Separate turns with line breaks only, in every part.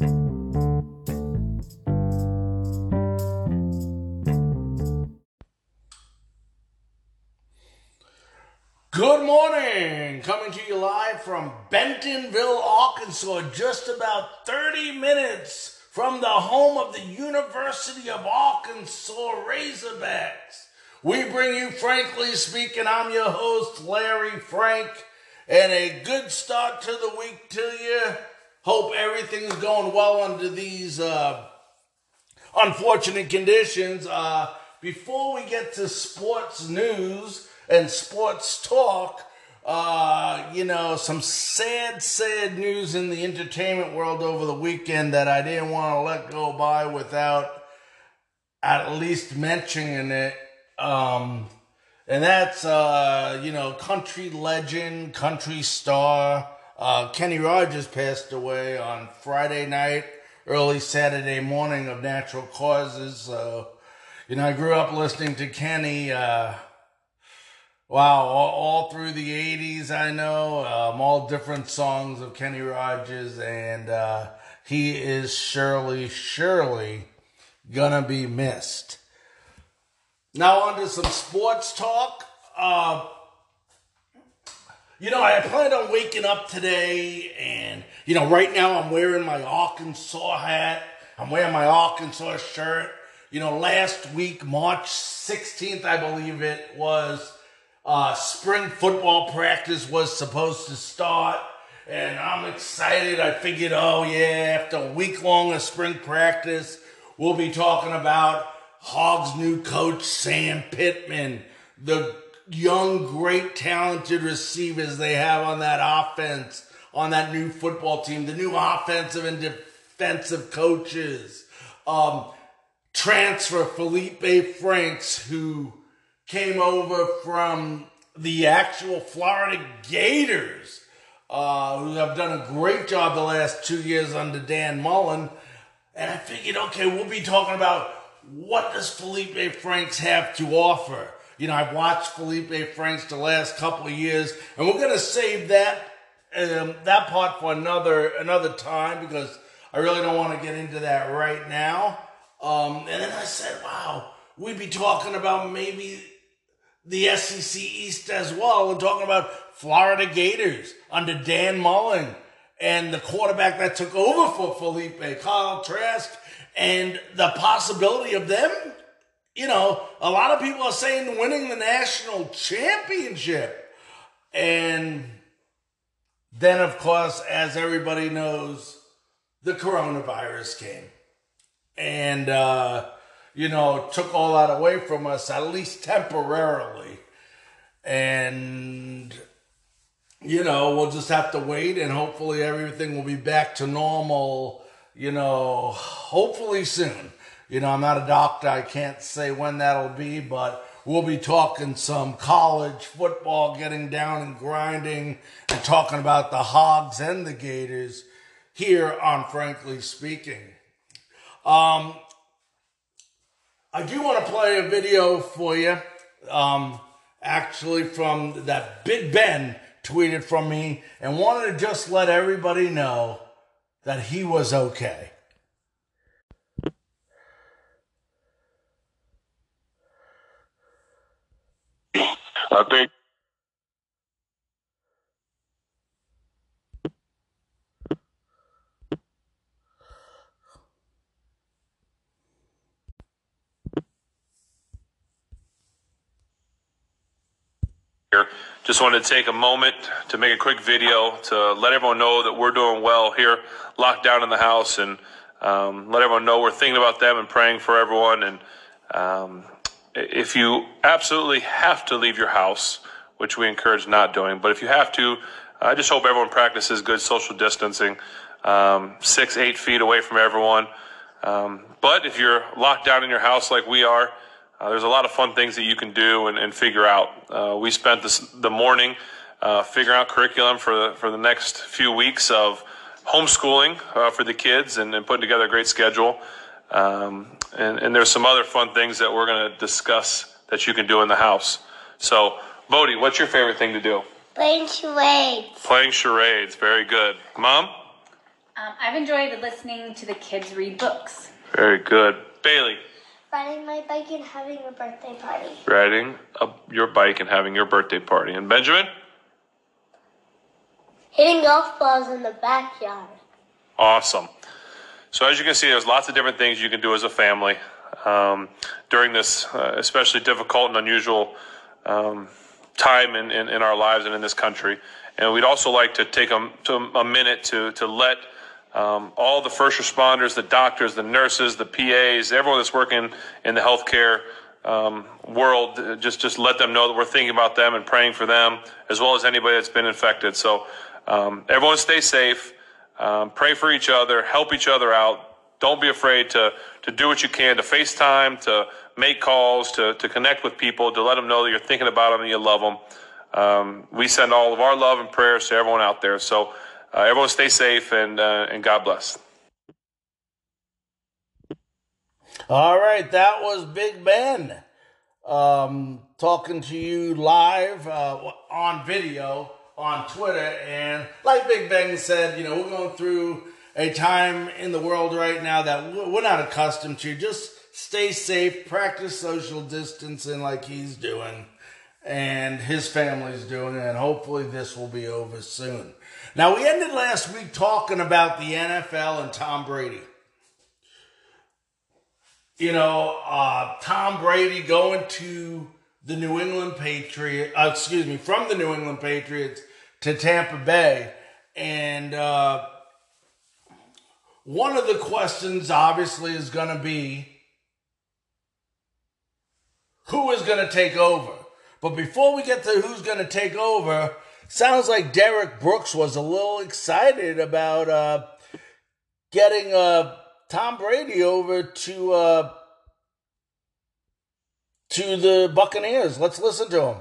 Good morning! Coming to you live from Bentonville, Arkansas, just about 30 minutes from the home of the University of Arkansas Razorbacks. We bring you Frankly Speaking. I'm your host, Larry Frank, and a good start to the week to you. Hope everything's going well under these uh, unfortunate conditions. Uh, before we get to sports news, and sports talk, uh, you know, some sad, sad news in the entertainment world over the weekend that I didn't want to let go by without at least mentioning it. Um, and that's, uh, you know, country legend, country star, uh, Kenny Rogers passed away on Friday night, early Saturday morning of natural causes. So, you know, I grew up listening to Kenny, uh, Wow, all, all, through the 80s, I know, um, all different songs of Kenny Rogers, and uh, he is surely, surely gonna be missed. Now, on to some sports talk. Uh, you know, I planned on waking up today, and, you know, right now I'm wearing my Arkansas hat, I'm wearing my Arkansas shirt. You know, last week, March 16th, I believe it was uh, spring football practice was supposed to start, and I'm excited. I figured, oh yeah, after a week long of spring practice, we'll be talking about Hogs' new coach, Sam Pittman, the young, great, talented receivers they have on that offense, on that new football team, the new offensive and defensive coaches. Um, transfer Felipe Franks, who came over from the actual Florida Gators, uh, who have done a great job the last two years under Dan Mullen. And I figured, okay, we'll be talking about what does Felipe Franks have to offer. You know, I've watched Felipe Franks the last couple of years, and we're going to save that um, that part for another another time because I really don't want to get into that right now. Um, and then I said, wow, we'd be talking about maybe the SEC East as well and talking about Florida Gators under Dan Mullen and the quarterback that took over for Felipe, Kyle Trask, and the possibility of them. You know, a lot of people are saying winning the national championship. And then, of course, as everybody knows, the coronavirus came. And, uh, you know, took all that away from us, at least temporarily. And, you know, we'll just have to wait and hopefully everything will be back to normal, you know, hopefully soon. You know, I'm not a doctor, I can't say when that'll be, but we'll be talking some college football, getting down and grinding, and talking about the Hogs and the Gators here on Frankly Speaking. Um, I do want to play a video for you. Um, actually, from that Big Ben tweeted from me and wanted to just let everybody know that he was okay.
I think.
Just wanted to take a moment to make a quick video to let everyone know that we're doing well here, locked down in the house, and um, let everyone know we're thinking about them and praying for everyone. And um, if you absolutely have to leave your house, which we encourage not doing, but if you have to, I just hope everyone practices good social distancing, um, six, eight feet away from everyone. Um, but if you're locked down in your house like we are, uh, there's a lot of fun things that you can do and, and figure out. Uh, we spent this, the morning uh, figuring out curriculum for the, for the next few weeks of homeschooling uh, for the kids and, and, putting together a great schedule. Um, and, and, there's some other fun things that we're going to discuss that you can do in the house. So, Bodie, what's your favorite thing to do?
Playing charades.
Playing charades. Very good. Mom?
Um, I've enjoyed listening to the kids read books.
Very good. Baylee,
Riding my bike and having a birthday party.
riding a, your bike and having your birthday party. And Benjamin?
Hitting golf balls in the backyard.
Awesome. So as you can see, there's lots of different things you can do as a family um, during this uh, especially difficult and unusual um, time in, in, in our lives and in this country. And we'd also like to take a, to a minute to, to let um, all the first responders, the doctors, the nurses, the PAs, everyone that's working in the healthcare um, world, just just let them know that we're thinking about them and praying for them, as well as anybody that's been infected. So um, everyone stay safe, um, pray for each other, help each other out. Don't be afraid to to do what you can to FaceTime, to make calls, to to connect with people, to let them know that you're thinking about them and you love them. Um, we send all of our love and prayers to everyone out there. So uh, everyone stay safe and uh, and God bless.
All right, that was Big Ben um, talking to you live uh, on video on Twitter. And like Big Ben said, you know, we're going through a time in the world right now that we're not accustomed to. Just stay safe, practice social distancing like he's doing and his family's doing and hopefully this will be over soon. Now, we ended last week talking about the NFL and Tom Brady. You know, uh, Tom Brady going to the New England Patriots, uh, excuse me, from the New England Patriots to Tampa Bay. And uh, one of the questions, obviously, is going to be who is going to take over? But before we get to who's going to take over, sounds like Derrick Brooks was a little excited about uh, getting uh, Tom Brady over to uh, to the Buccaneers. Let's listen to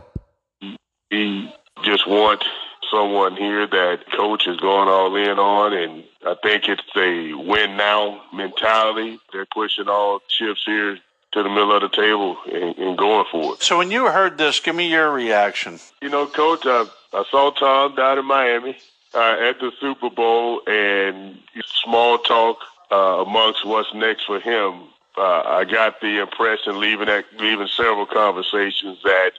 him.
He just wants someone here that coach is going all in on, and I think it's a win now mentality. They're pushing all chips here to the middle of the table and, and going for it.
So when you heard this, give me your reaction.
You know, coach, I, I saw Tom down in Miami uh, at the Super Bowl, and small talk uh, amongst what's next for him. Uh, I got the impression, leaving that, leaving several conversations, that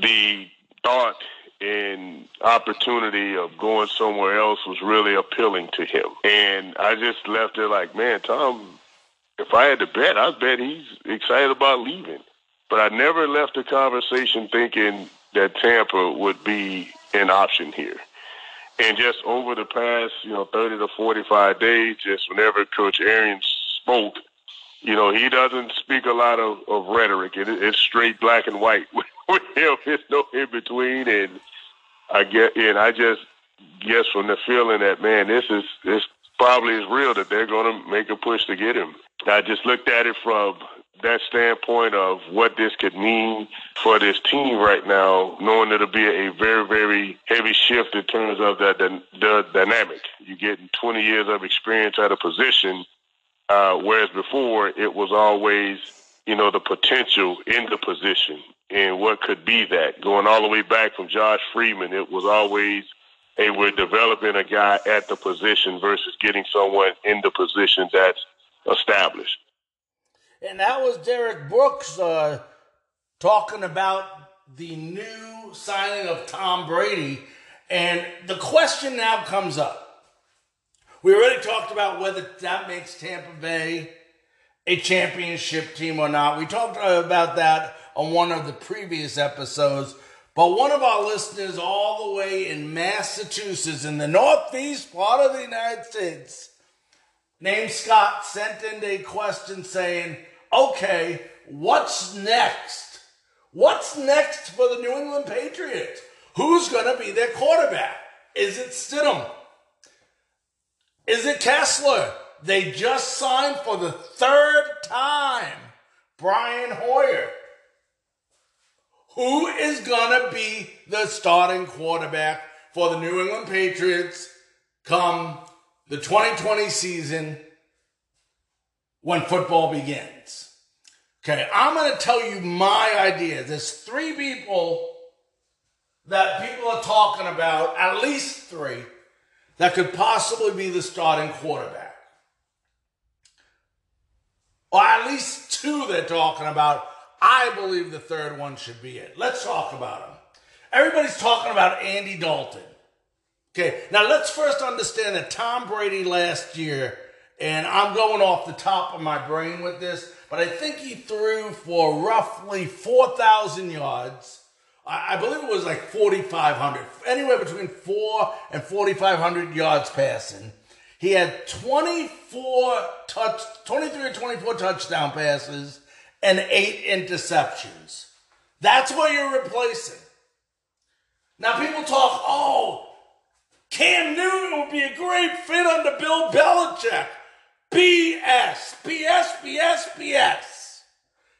the thought and opportunity of going somewhere else was really appealing to him. And I just left it like, man, Tom, if I had to bet, I'd bet he's excited about leaving. But I never left the conversation thinking that Tampa would be an option here. And just over the past, you know, 30 to 45 days, just whenever Coach Arians spoke, you know, he doesn't speak a lot of, of rhetoric. It, it's straight black and white with him. There's no in between. And I get, and I just guess from the feeling that, man, this is, this probably is real that they're going to make a push to get him. I just looked at it from that standpoint of what this could mean for this team right now, knowing it'll be a very, very heavy shift in terms of the, the, the dynamic. You're getting 20 years of experience at a position, uh, whereas before it was always, you know, the potential in the position and what could be that. Going all the way back from Josh Freeman, it was always, hey, we're developing a guy at the position versus getting someone in the position that's established.
And that was Derrick Brooks uh, talking about the new signing of Tom Brady. And the question now comes up. We already talked about whether that makes Tampa Bay a championship team or not. We talked about that on one of the previous episodes. But one of our listeners, all the way in Massachusetts, in the northeast part of the United States, named Scott, sent in a question saying, okay, what's next? What's next for the New England Patriots? Who's going to be their quarterback? Is it Stidham? Is it Kessler? They just signed for the third time Brian Hoyer. Who is going to be the starting quarterback for the New England Patriots come the 2020 season when football begins? Okay, I'm going to tell you my idea. There's three people that people are talking about, at least three, that could possibly be the starting quarterback. Or at least two they're talking about. I believe the third one should be it. Let's talk about him. Everybody's talking about Andy Dalton. Okay, now let's first understand that Tom Brady last year, and I'm going off the top of my brain with this, but I think he threw for roughly 4,000 yards. I, believe it was like 4,500, anywhere between 4 and 4,500 yards passing. He had 24 touch, 23 or 24 touchdown passes and eight interceptions. That's what you're replacing. Now people talk, oh, Cam Newton would be a great fit under Bill Belichick. BS, BS, BS, BS.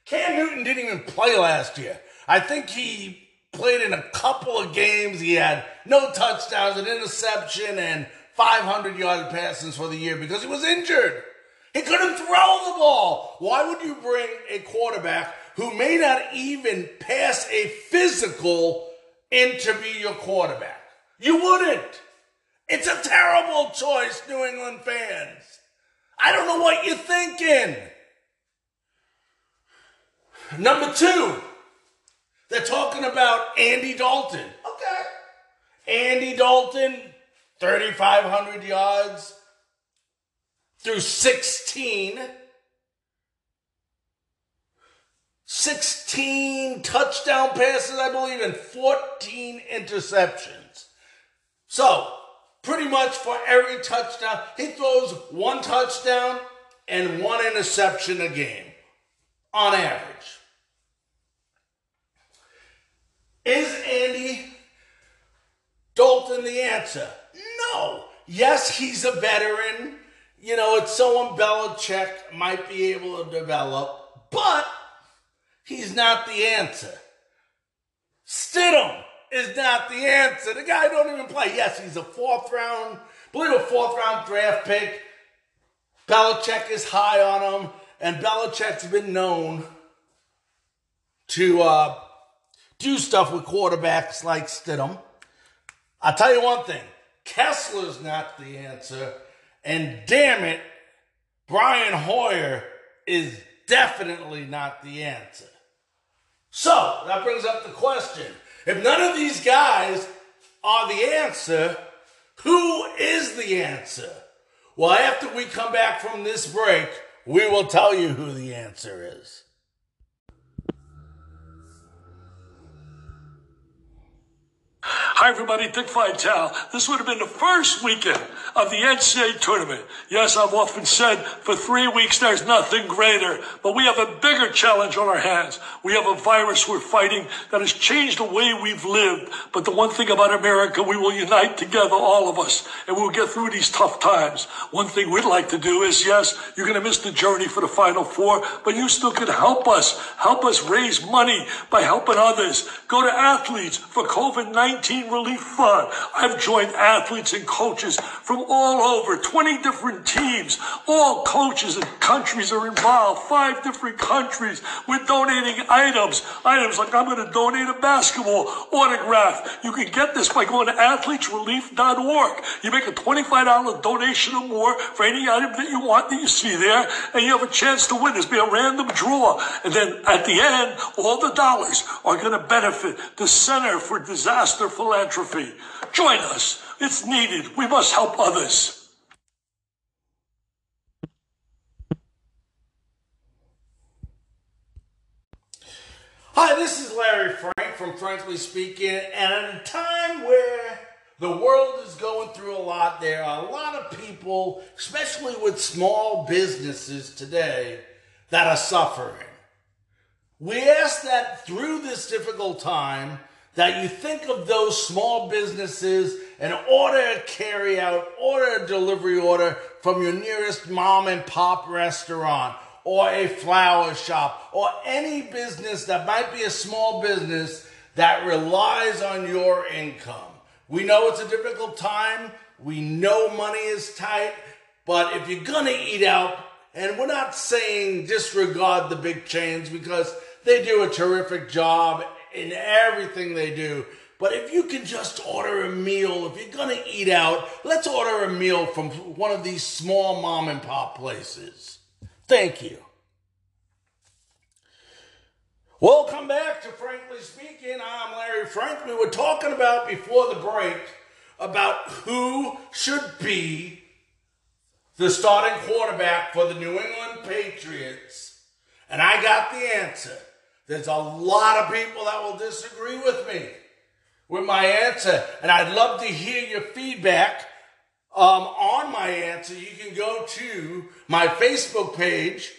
Cam Newton didn't even play last year. I think he played in a couple of games. He had no touchdowns, an interception, and 500 yard passes for the year because he was injured. He couldn't throw the ball. Why would you bring a quarterback who may not even pass a physical in to be your quarterback? You wouldn't. It's a terrible choice, New England fans. I don't know what you're thinking. Number two, they're talking about Andy Dalton. Okay. Andy Dalton, 3,500 yards through 16. 16 touchdown passes, I believe, and 14 interceptions. So, pretty much for every touchdown, he throws one touchdown and one interception a game on average. Is Andy Dalton the answer? No. Yes, he's a veteran. You know, it's someone Belichick might be able to develop, but he's not the answer. Stidham is not the answer. The guy don't even play. Yes, he's a fourth round, believe a fourth round draft pick. Belichick is high on him, and Belichick's been known to uh, do stuff with quarterbacks like Stidham. I'll tell you one thing Kessler's not the answer, and damn it, Brian Hoyer is definitely not the answer. So that brings up the question if none of these guys are the answer, who is the answer? Well, after we come back from this break, we will tell you who the answer is.
Hi, everybody. Dick Vitale. This would have been the first weekend of the NCAA tournament. Yes, I've often said for three weeks there's nothing greater, but we have a bigger challenge on our hands. We have a virus we're fighting that has changed the way we've lived. But the one thing about America, we will unite together, all of us, and we'll get through these tough times. One thing we'd like to do is, yes, you're going to miss the journey for the Final Four, but you still can help us. Help us raise money by helping others. Go to athletes for COVID-19 Relief Fund. I've joined athletes and coaches from all over, 20 different teams. All coaches and countries are involved, five different countries. We're donating items, items like I'm going to donate a basketball autograph. You can get this by going to athletesrelief.org. You make a $25 donation or more for any item that you want that you see there, and you have a chance to win. There's be a random draw. And then at the end, all the dollars are going to benefit the Center for Disaster Philanthropy philanthropy. Join us. It's needed. We must help others.
Hi, this is Larry Frank from Frankly Speaking, and at a time where the world is going through a lot, there are a lot of people, especially with small businesses today, that are suffering. We ask that through this difficult time, that you think of those small businesses and order a carry out, order a delivery order from your nearest mom and pop restaurant or a flower shop or any business that might be a small business that relies on your income. We know it's a difficult time. We know money is tight, but if you're gonna eat out, and we're not saying disregard the big chains because they do a terrific job in everything they do. But if you can just order a meal, if you're going to eat out, let's order a meal from one of these small mom and pop places. Thank you. Welcome back to Frankly Speaking. I'm Larry Frank. We were talking about before the break about who should be the starting quarterback for the New England Patriots. And I got the answer. There's a lot of people that will disagree with me with my answer. And I'd love to hear your feedback um, on my answer. You can go to my Facebook page,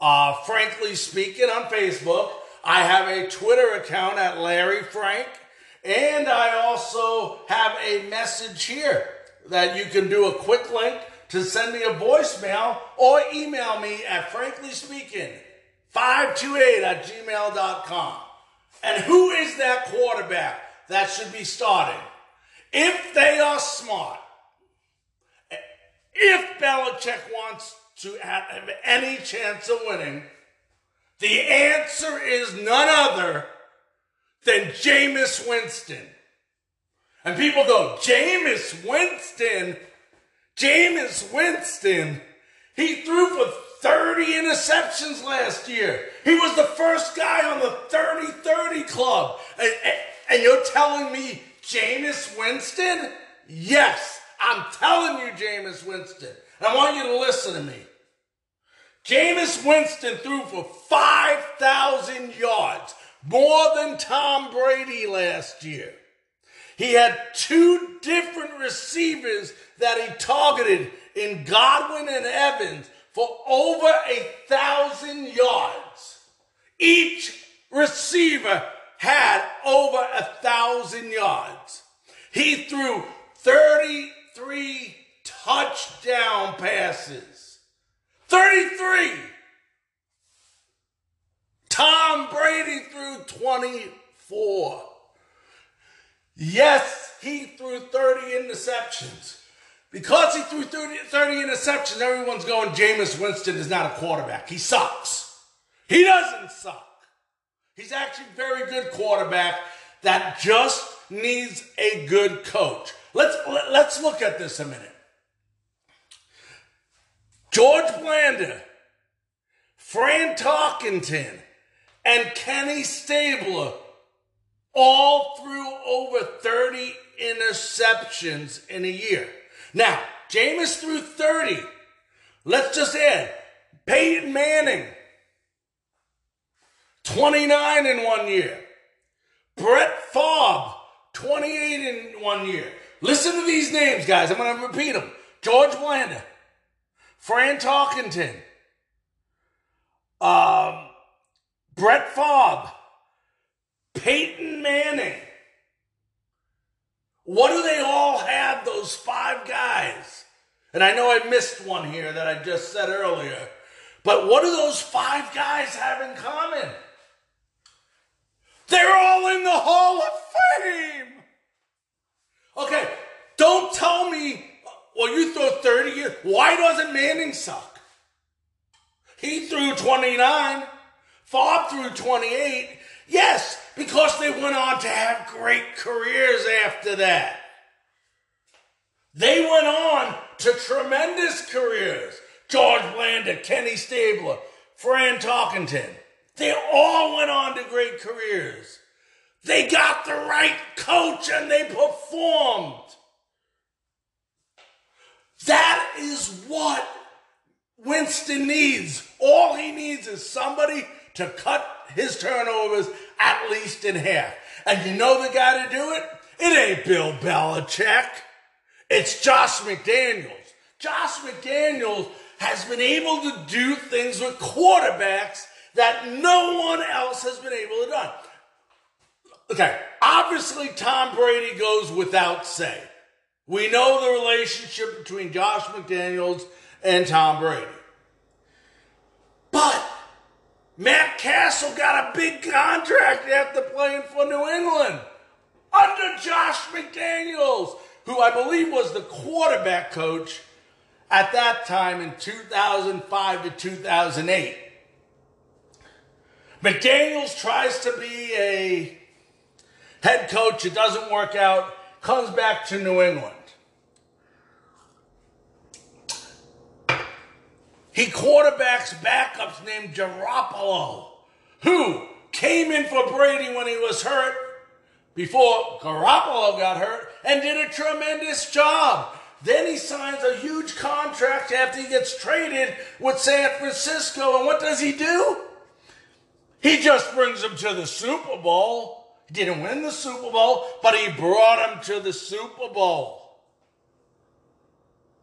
uh, Frankly Speaking on Facebook. I have a Twitter account at Larry Frank. And I also have a message here that you can do a quick link to send me a voicemail or email me at franklyspeaking528 at gmail.com. And who is that quarterback that should be starting? If they are smart, if Belichick wants to have any chance of winning, the answer is none other than Jameis Winston. And people go, Jameis Winston? Jameis Winston? He threw for 30 interceptions last year. He was the first guy on the 30 30 club. And, and, and you're telling me Jameis Winston? Yes, I'm telling you, Jameis Winston. And I want you to listen to me. Jameis Winston threw for 5,000 yards, more than Tom Brady last year. He had two different receivers that he targeted in Godwin and Evans for over a thousand yards. Each receiver had over a thousand yards. He threw 33 touchdown passes. 33. Tom Brady threw 24. Yes, he threw 30 interceptions. Because he threw 30, 30 interceptions, everyone's going, Jameis Winston is not a quarterback. He sucks. He doesn't suck. He's actually a very good quarterback that just needs a good coach. Let's, let's look at this a minute. George Blanda, Fran Tarkenton, and Kenny Stabler all threw over 30 interceptions in a year. Now, Jameis threw 30. Let's just add Peyton Manning, 29 in one year. Brett Favre, 28 in one year. Listen to these names, guys. I'm going to repeat them. George Blanda, Fran Tarkenton, um, Brett Favre, Peyton Manning. What do they all have, those five guys? And I know I missed one here that I just said earlier. But what do those five guys have in common? They're all in the Hall of Fame. Okay, don't tell me, well, you throw 30 years. Why doesn't Manning suck? He threw 29. Favre threw 28. Yes, because they went on to have great careers after that. They went on to tremendous careers. George Blanda, Kenny Stabler, Fran Tarkenton. They all went on to great careers. They got the right coach and they performed. That is what Winston needs. All he needs is somebody to cut his turnovers at least in half. And you know the guy to do it? It ain't Bill Belichick. It's Josh McDaniels. Josh McDaniels has been able to do things with quarterbacks that no one else has been able to do. Okay, obviously Tom Brady goes without say. We know the relationship between Josh McDaniels and Tom Brady. But Matt Cassel got a big contract after playing for New England under Josh McDaniels, who I believe was the quarterback coach at that time in 2005 to 2008. McDaniels tries to be a head coach. It doesn't work out. Comes back to New England. He quarterbacks backups named Garoppolo, who came in for Brady when he was hurt before Garoppolo got hurt and did a tremendous job. Then he signs a huge contract after he gets traded with San Francisco. And what does he do? He just brings them to the Super Bowl. He didn't win the Super Bowl, but he brought them to the Super Bowl.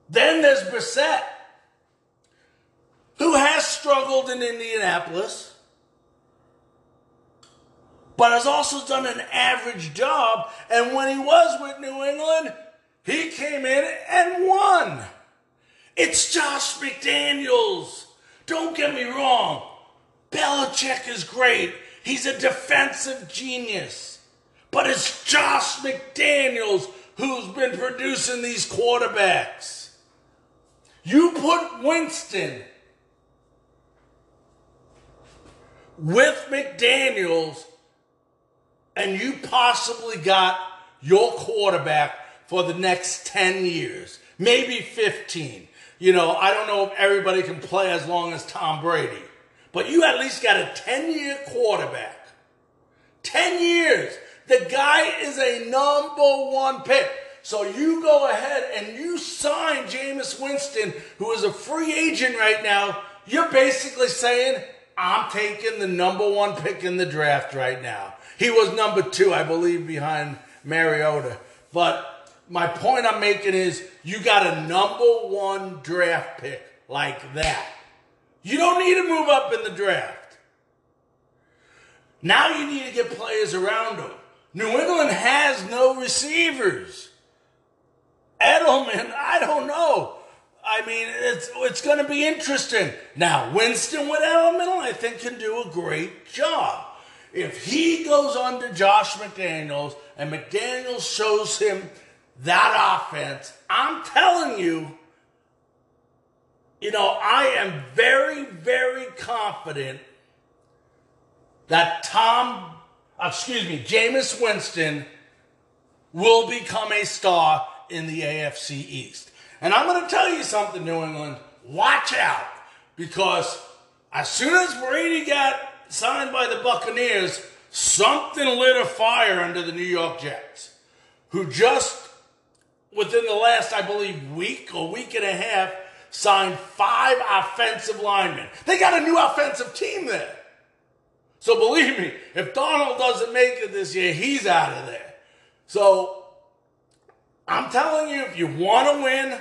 Then there's Brissett, who has struggled in Indianapolis, but has also done an average job. And when he was with New England, he came in and won. It's Josh McDaniels. Don't get me wrong. Belichick is great. He's a defensive genius. But it's Josh McDaniels who's been producing these quarterbacks. You put Winston with McDaniels, and you possibly got your quarterback for the next 10 years, maybe 15. You know, I don't know if everybody can play as long as Tom Brady, but you at least got a 10 year quarterback. 10 years. The guy is a number one pick. So you go ahead and you sign Jameis Winston, who is a free agent right now. You're basically saying, I'm taking the number one pick in the draft right now. He was number two, I believe, behind Mariota. But my point I'm making is you got a number one draft pick like that. You don't need to move up in the draft. Now you need to get players around him. New England has no receivers. Edelman, I don't know. I mean, it's it's going to be interesting. Now, Winston with Edelman, I think, can do a great job. If he goes on to Josh McDaniels and McDaniels shows him that offense, I'm telling you, you know, I am very, very confident that Tom, uh, excuse me, Jameis Winston will become a star in the AFC East. And I'm going to tell you something, New England. Watch out. Because as soon as Brady got signed by the Buccaneers, something lit a fire under the New York Jets, who just within the last, I believe, week or week and a half, signed five offensive linemen. They got a new offensive team there. So believe me, if Darnold doesn't make it this year, he's out of there. So I'm telling you, if you want to win,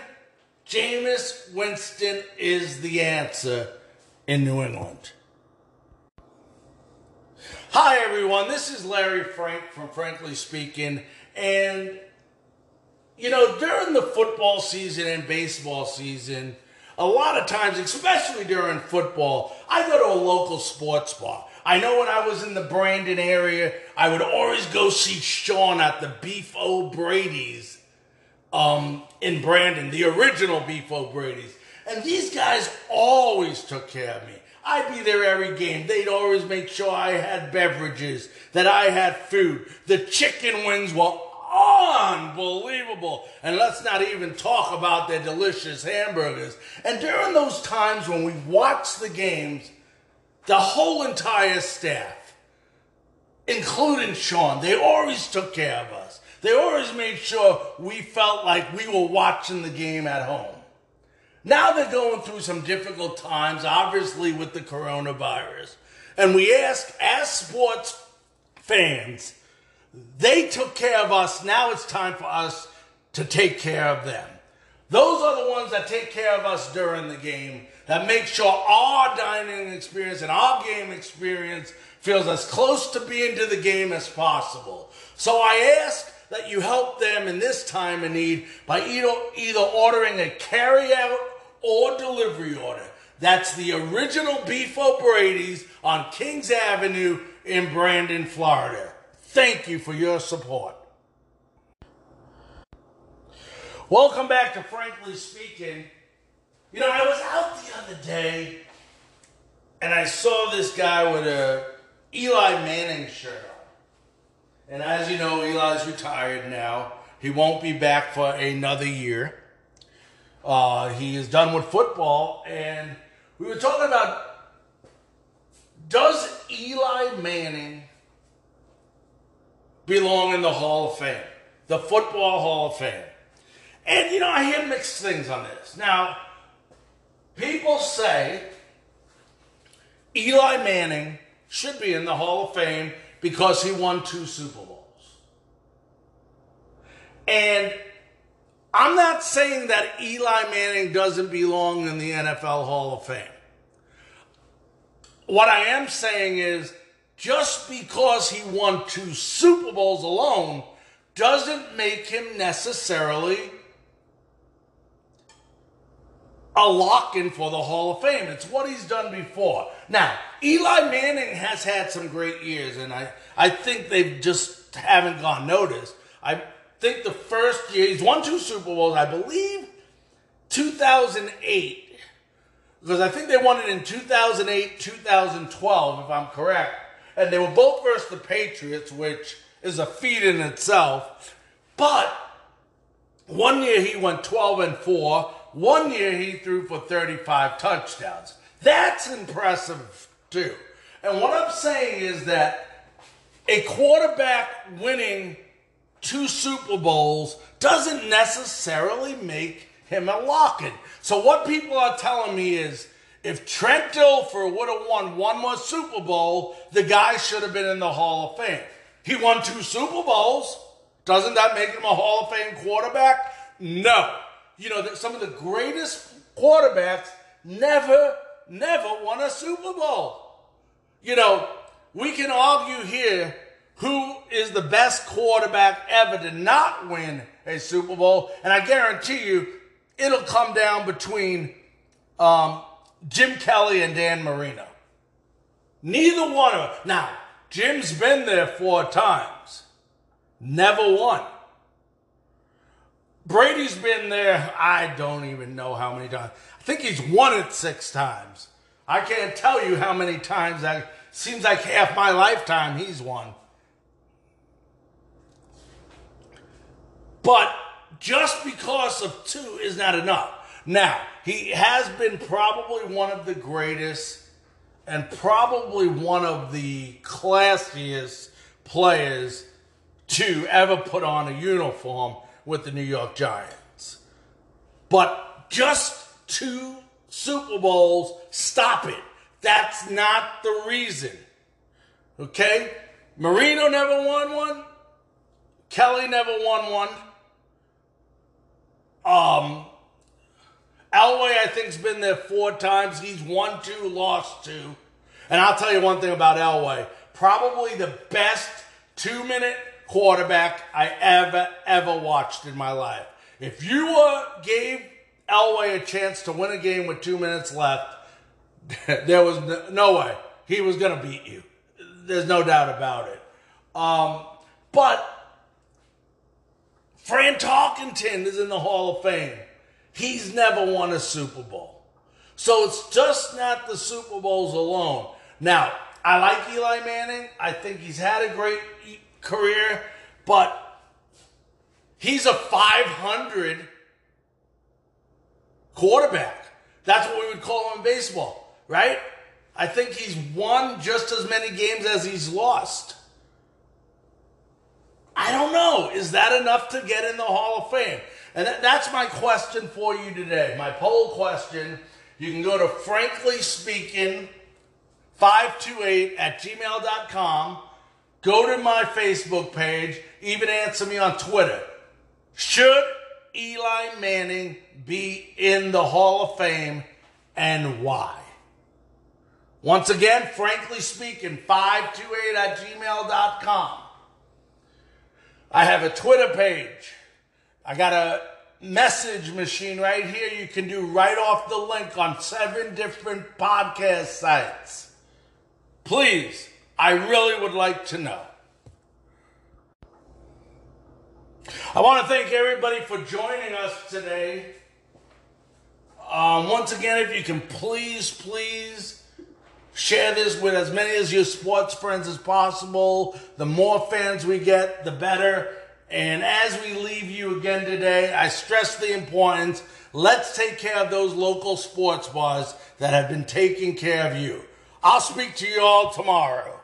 Jameis Winston is the answer in New England. Hi, everyone. This is Larry Frank from Frankly Speaking. And, you know, during the football season and baseball season, a lot of times, especially during football, I go to a local sports bar. I know when I was in the Brandon area, I would always go see Sean at the Beef O'Brady's um, in Brandon, the original Beef O'Brady's. And these guys always took care of me. I'd be there every game. They'd always make sure I had beverages, that I had food. The chicken wings were unbelievable. And let's not even talk about their delicious hamburgers. And during those times when we watched the games, the whole entire staff, including Sean, they always took care of us. They always made sure we felt like we were watching the game at home. Now they're going through some difficult times, obviously with the coronavirus. And we ask, as sports fans, they took care of us. Now it's time for us to take care of them. Those are the ones that take care of us during the game, that make sure our dining experience and our game experience feels as close to being to the game as possible. So I ask that you help them in this time of need by either, either ordering a carry-out or delivery order. That's the original Beef O'Brady's on Kings Avenue in Brandon, Florida. Thank you for your support. Welcome back to Frankly Speaking. You know, I was out the other day and I saw this guy with a Eli Manning shirt. And as you know, Eli's retired now. He won't be back for another year. Uh, he is done with football, and we were talking about does Eli Manning belong in the Hall of Fame, the Football Hall of Fame? And you know, I hear mixed things on this. Now, people say Eli Manning should be in the Hall of Fame because he won two Super Bowls. And I'm not saying that Eli Manning doesn't belong in the NFL Hall of Fame. What I am saying is just because he won two Super Bowls alone doesn't make him necessarily a lock in for the Hall of Fame. It's what he's done before. Now, Eli Manning has had some great years, and I, I think they just haven't gone noticed. I think the first year, he's won two Super Bowls, I believe 2008, because I think they won it in 2008, 2012, if I'm correct. And they were both versus the Patriots, which is a feat in itself. But one year he went 12 and 4. One year he threw for 35 touchdowns. That's impressive too. And what I'm saying is that a quarterback winning two Super Bowls doesn't necessarily make him a lock-in. So what people are telling me is if Trent Dilfer would have won one more Super Bowl, the guy should have been in the Hall of Fame. He won two Super Bowls. Doesn't that make him a Hall of Fame quarterback? No. You know, that some of the greatest quarterbacks never, never won a Super Bowl. You know, we can argue here who is the best quarterback ever to not win a Super Bowl, and I guarantee you it'll come down between um, Jim Kelly and Dan Marino. Neither one of them. Now, Jim's been there four times, never won. Brady's been there, I don't even know how many times. I think he's won it six times. I can't tell you how many times that seems like half my lifetime he's won. But just because of two is not enough. Now, he has been probably one of the greatest and probably one of the classiest players to ever put on a uniform with the New York Giants. But just two Super Bowls, stop it. That's not the reason. Okay? Marino never won one. Kelly never won one. Um, Elway, I think, has been there four times. He's won two, lost two. And I'll tell you one thing about Elway. Probably the best two minute quarterback I ever, ever watched in my life. If you uh, gave Elway a chance to win a game with two minutes left, there was no way he was going to beat you. There's no doubt about it. Um, but Fran Tarkenton is in the Hall of Fame. He's never won a Super Bowl. So it's just not the Super Bowls alone. Now, I like Eli Manning. I think he's had a great career, but he's a 500 quarterback. That's what we would call him in baseball, right? I think he's won just as many games as he's lost. I don't know. Is that enough to get in the Hall of Fame? And that, that's my question for you today. My poll question. You can go to frankly speaking 528 at gmail.com. Go to my Facebook page. Even answer me on Twitter. Should Eli Manning be in the Hall of Fame and why? Once again, frankly speaking, 528 at gmail.com. I have a Twitter page. I got a message machine right here you can do right off the link on seven different podcast sites. Please, I really would like to know. I want to thank everybody for joining us today. Um, once again, if you can please, please Share this with as many of your sports friends as possible. The more fans we get, the better. And as we leave you again today, I stress the importance. Let's take care of those local sports bars that have been taking care of you. I'll speak to you all tomorrow.